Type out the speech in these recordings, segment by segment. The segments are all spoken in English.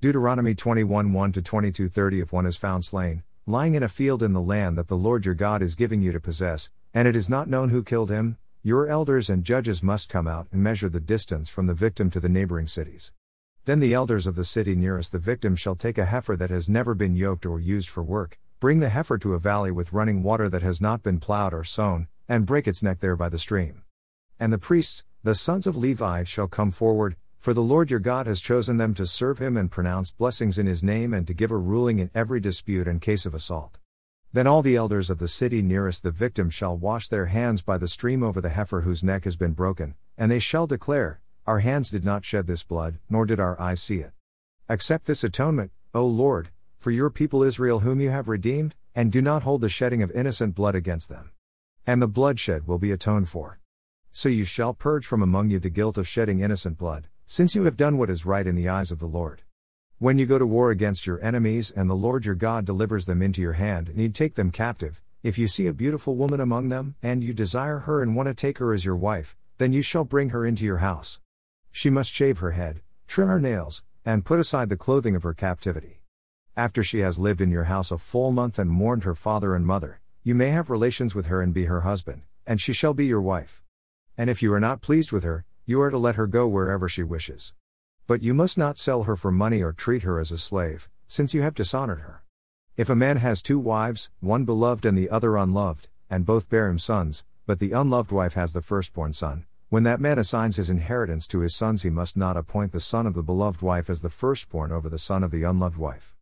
Deuteronomy 21 1 22 30 If one is found slain, lying in a field in the land that the Lord your God is giving you to possess, and it is not known who killed him, your elders and judges must come out and measure the distance from the victim to the neighboring cities. Then the elders of the city nearest the victim shall take a heifer that has never been yoked or used for work, bring the heifer to a valley with running water that has not been plowed or sown, and break its neck there by the stream. And the priests, the sons of Levi, shall come forward, for the Lord your God has chosen them to serve him and pronounce blessings in his name and to give a ruling in every dispute and case of assault. Then all the elders of the city nearest the victim shall wash their hands by the stream over the heifer whose neck has been broken, and they shall declare, Our hands did not shed this blood, nor did our eyes see it. Accept this atonement, O Lord, for your people Israel whom you have redeemed, and do not hold the shedding of innocent blood against them. And the bloodshed will be atoned for. So you shall purge from among you the guilt of shedding innocent blood since you have done what is right in the eyes of the Lord. When you go to war against your enemies and the Lord your God delivers them into your hand and you take them captive, if you see a beautiful woman among them, and you desire her and want to take her as your wife, then you shall bring her into your house. She must shave her head, trim her nails, and put aside the clothing of her captivity. After she has lived in your house a full month and mourned her father and mother, you may have relations with her and be her husband, and she shall be your wife. And if you are not pleased with her, you are to let her go wherever she wishes. But you must not sell her for money or treat her as a slave, since you have dishonored her. If a man has two wives, one beloved and the other unloved, and both bear him sons, but the unloved wife has the firstborn son, when that man assigns his inheritance to his sons, he must not appoint the son of the beloved wife as the firstborn over the son of the unloved wife.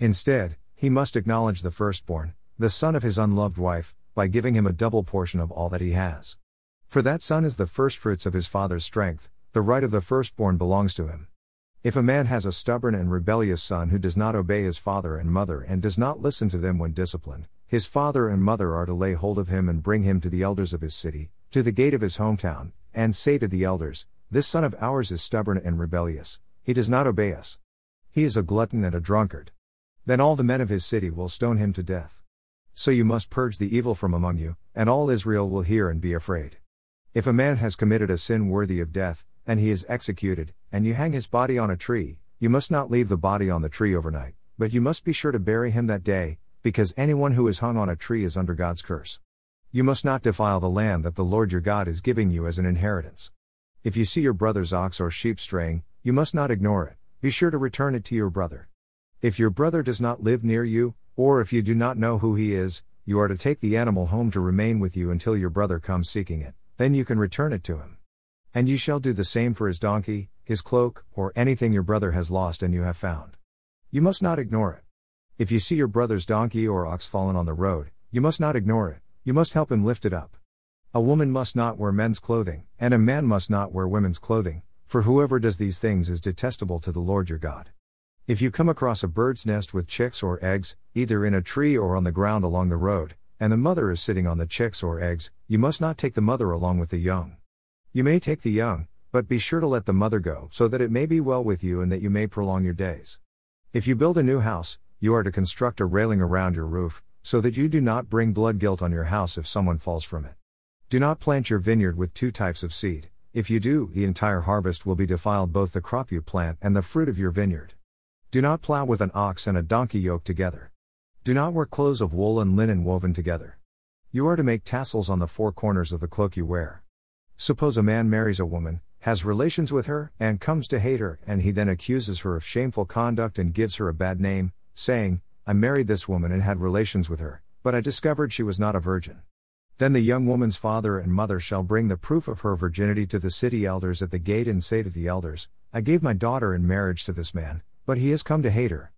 Instead, he must acknowledge the firstborn, the son of his unloved wife, by giving him a double portion of all that he has. For that son is the firstfruits of his father's strength, the right of the firstborn belongs to him. If a man has a stubborn and rebellious son who does not obey his father and mother and does not listen to them when disciplined, his father and mother are to lay hold of him and bring him to the elders of his city, to the gate of his hometown, and say to the elders, This son of ours is stubborn and rebellious, he does not obey us. He is a glutton and a drunkard. Then all the men of his city will stone him to death. So you must purge the evil from among you, and all Israel will hear and be afraid. If a man has committed a sin worthy of death, and he is executed, and you hang his body on a tree, you must not leave the body on the tree overnight, but you must be sure to bury him that day, because anyone who is hung on a tree is under God's curse. You must not defile the land that the Lord your God is giving you as an inheritance. If you see your brother's ox or sheep straying, you must not ignore it, be sure to return it to your brother. If your brother does not live near you, or if you do not know who he is, you are to take the animal home to remain with you until your brother comes seeking it then you can return it to him. And you shall do the same for his donkey, his cloak, or anything your brother has lost and you have found. You must not ignore it. If you see your brother's donkey or ox fallen on the road, you must not ignore it, you must help him lift it up. A woman must not wear men's clothing, and a man must not wear women's clothing, for whoever does these things is detestable to the Lord your God. If you come across a bird's nest with chicks or eggs, either in a tree or on the ground along the road, and the mother is sitting on the chicks or eggs, you must not take the mother along with the young. You may take the young, but be sure to let the mother go so that it may be well with you and that you may prolong your days. If you build a new house, you are to construct a railing around your roof, so that you do not bring blood guilt on your house if someone falls from it. Do not plant your vineyard with two types of seed. If you do, the entire harvest will be defiled, both the crop you plant and the fruit of your vineyard. Do not plow with an ox and a donkey yoke together. Do not wear clothes of wool and linen woven together. You are to make tassels on the four corners of the cloak you wear. Suppose a man marries a woman, has relations with her, and comes to hate her, and he then accuses her of shameful conduct and gives her a bad name, saying, I married this woman and had relations with her, but I discovered she was not a virgin. Then the young woman's father and mother shall bring the proof of her virginity to the city elders at the gate and say to the elders, I gave my daughter in marriage to this man, but he has come to hate her.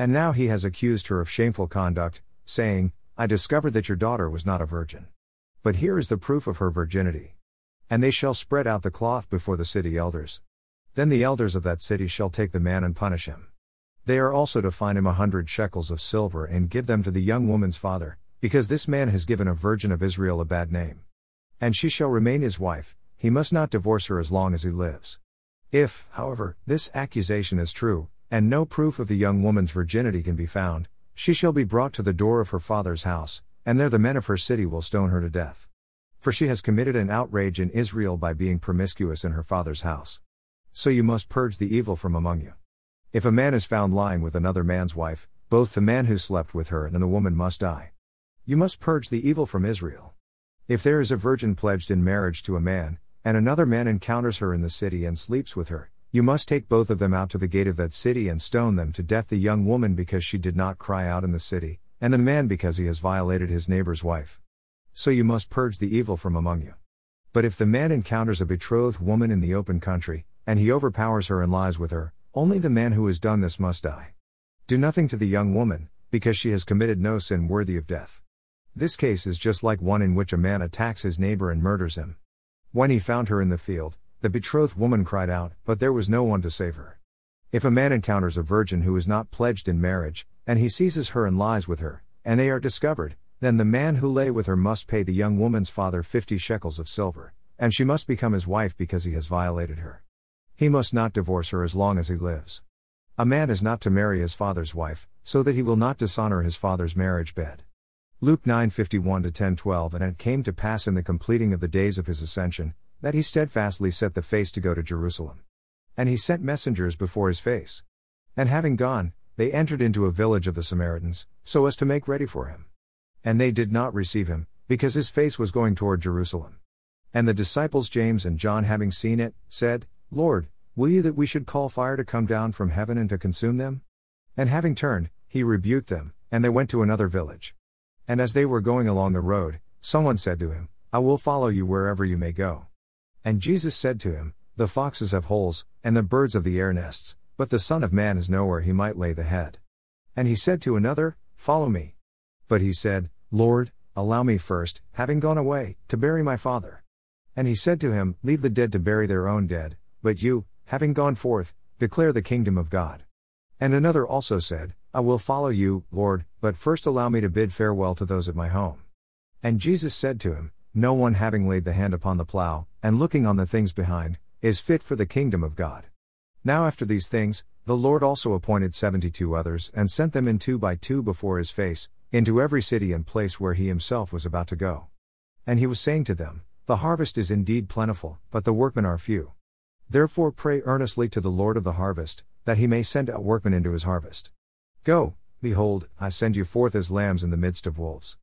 And now he has accused her of shameful conduct, saying, I discovered that your daughter was not a virgin. But here is the proof of her virginity. And they shall spread out the cloth before the city elders. Then the elders of that city shall take the man and punish him. They are also to fine him a hundred shekels of silver and give them to the young woman's father, because this man has given a virgin of Israel a bad name. And she shall remain his wife, he must not divorce her as long as he lives. If, however, this accusation is true, and no proof of the young woman's virginity can be found, she shall be brought to the door of her father's house, and there the men of her city will stone her to death. For she has committed an outrage in Israel by being promiscuous in her father's house. So you must purge the evil from among you. If a man is found lying with another man's wife, both the man who slept with her and the woman must die. You must purge the evil from Israel. If there is a virgin pledged in marriage to a man, and another man encounters her in the city and sleeps with her, you must take both of them out to the gate of that city and stone them to death the young woman because she did not cry out in the city, and the man because he has violated his neighbor's wife. So you must purge the evil from among you. But if the man encounters a betrothed woman in the open country, and he overpowers her and lies with her, only the man who has done this must die. Do nothing to the young woman, because she has committed no sin worthy of death. This case is just like one in which a man attacks his neighbor and murders him. When he found her in the field, the betrothed woman cried out, but there was no one to save her. If a man encounters a virgin who is not pledged in marriage, and he seizes her and lies with her, and they are discovered, then the man who lay with her must pay the young woman's father fifty shekels of silver, and she must become his wife because he has violated her. He must not divorce her as long as he lives. A man is not to marry his father's wife, so that he will not dishonor his father's marriage bed. Luke 9:51 to 10:12 And it came to pass in the completing of the days of his ascension that he steadfastly set the face to go to Jerusalem. And he sent messengers before his face. And having gone, they entered into a village of the Samaritans, so as to make ready for him. And they did not receive him, because his face was going toward Jerusalem. And the disciples James and John, having seen it, said, Lord, will you that we should call fire to come down from heaven and to consume them? And having turned, he rebuked them, and they went to another village. And as they were going along the road, someone said to him, I will follow you wherever you may go. And Jesus said to him, The foxes have holes, and the birds of the air nests, but the Son of Man is nowhere he might lay the head. And he said to another, Follow me. But he said, Lord, allow me first, having gone away, to bury my Father. And he said to him, Leave the dead to bury their own dead, but you, having gone forth, declare the kingdom of God. And another also said, I will follow you, Lord, but first allow me to bid farewell to those at my home. And Jesus said to him, No one having laid the hand upon the plough, and looking on the things behind, is fit for the kingdom of God. Now after these things, the Lord also appointed seventy two others, and sent them in two by two before his face, into every city and place where he himself was about to go. And he was saying to them, The harvest is indeed plentiful, but the workmen are few. Therefore pray earnestly to the Lord of the harvest, that he may send out workmen into his harvest. Go, behold, I send you forth as lambs in the midst of wolves.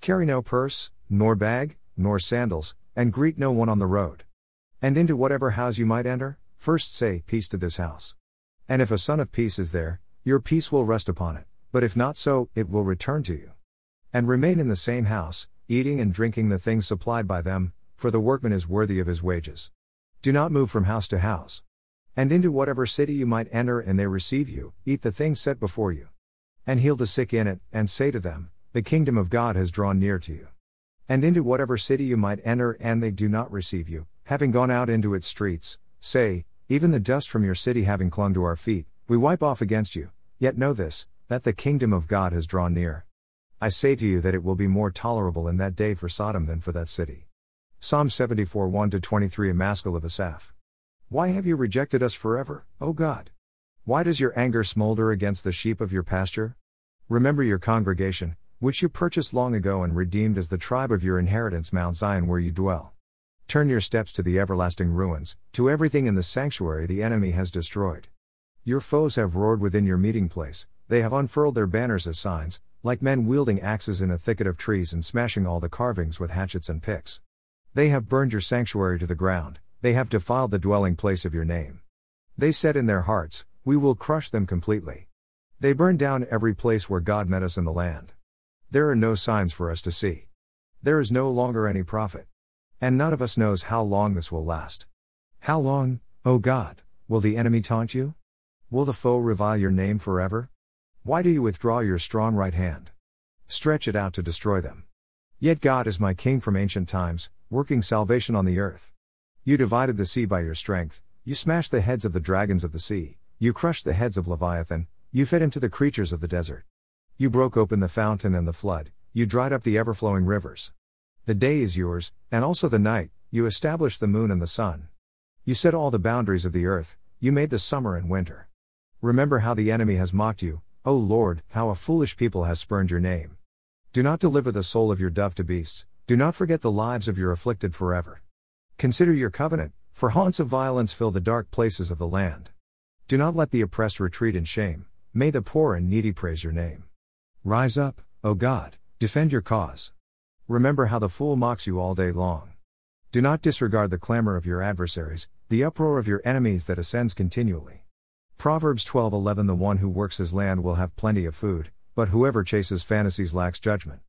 Carry no purse, nor bag, nor sandals, and greet no one on the road. And into whatever house you might enter, first say, Peace to this house. And if a son of peace is there, your peace will rest upon it, but if not so, it will return to you. And remain in the same house, eating and drinking the things supplied by them, for the workman is worthy of his wages. Do not move from house to house. And into whatever city you might enter and they receive you, eat the things set before you. And heal the sick in it, and say to them, The kingdom of God has drawn near to you. And into whatever city you might enter and they do not receive you, having gone out into its streets, say, Even the dust from your city having clung to our feet, we wipe off against you, yet know this, that the kingdom of God has drawn near. I say to you that it will be more tolerable in that day for Sodom than for that city. Psalm 74 1 23 A of Asaph. Why have you rejected us forever, O God? Why does your anger smolder against the sheep of your pasture? Remember your congregation, which you purchased long ago and redeemed as the tribe of your inheritance, Mount Zion, where you dwell. Turn your steps to the everlasting ruins, to everything in the sanctuary the enemy has destroyed. Your foes have roared within your meeting place, they have unfurled their banners as signs, like men wielding axes in a thicket of trees and smashing all the carvings with hatchets and picks. They have burned your sanctuary to the ground, they have defiled the dwelling place of your name. They said in their hearts, we will crush them completely. They burn down every place where God met us in the land. There are no signs for us to see. There is no longer any prophet. And none of us knows how long this will last. How long, O God, will the enemy taunt you? Will the foe revile your name forever? Why do you withdraw your strong right hand? Stretch it out to destroy them. Yet God is my king from ancient times, working salvation on the earth. You divided the sea by your strength, you smashed the heads of the dragons of the sea. You crushed the heads of Leviathan, you fed him to the creatures of the desert. You broke open the fountain and the flood, you dried up the ever flowing rivers. The day is yours, and also the night, you established the moon and the sun. You set all the boundaries of the earth, you made the summer and winter. Remember how the enemy has mocked you, O Lord, how a foolish people has spurned your name. Do not deliver the soul of your dove to beasts, do not forget the lives of your afflicted forever. Consider your covenant, for haunts of violence fill the dark places of the land. Do not let the oppressed retreat in shame, may the poor and needy praise your name. Rise up, O God, defend your cause. Remember how the fool mocks you all day long. Do not disregard the clamor of your adversaries, the uproar of your enemies that ascends continually. Proverbs 12:11 The one who works his land will have plenty of food, but whoever chases fantasies lacks judgment.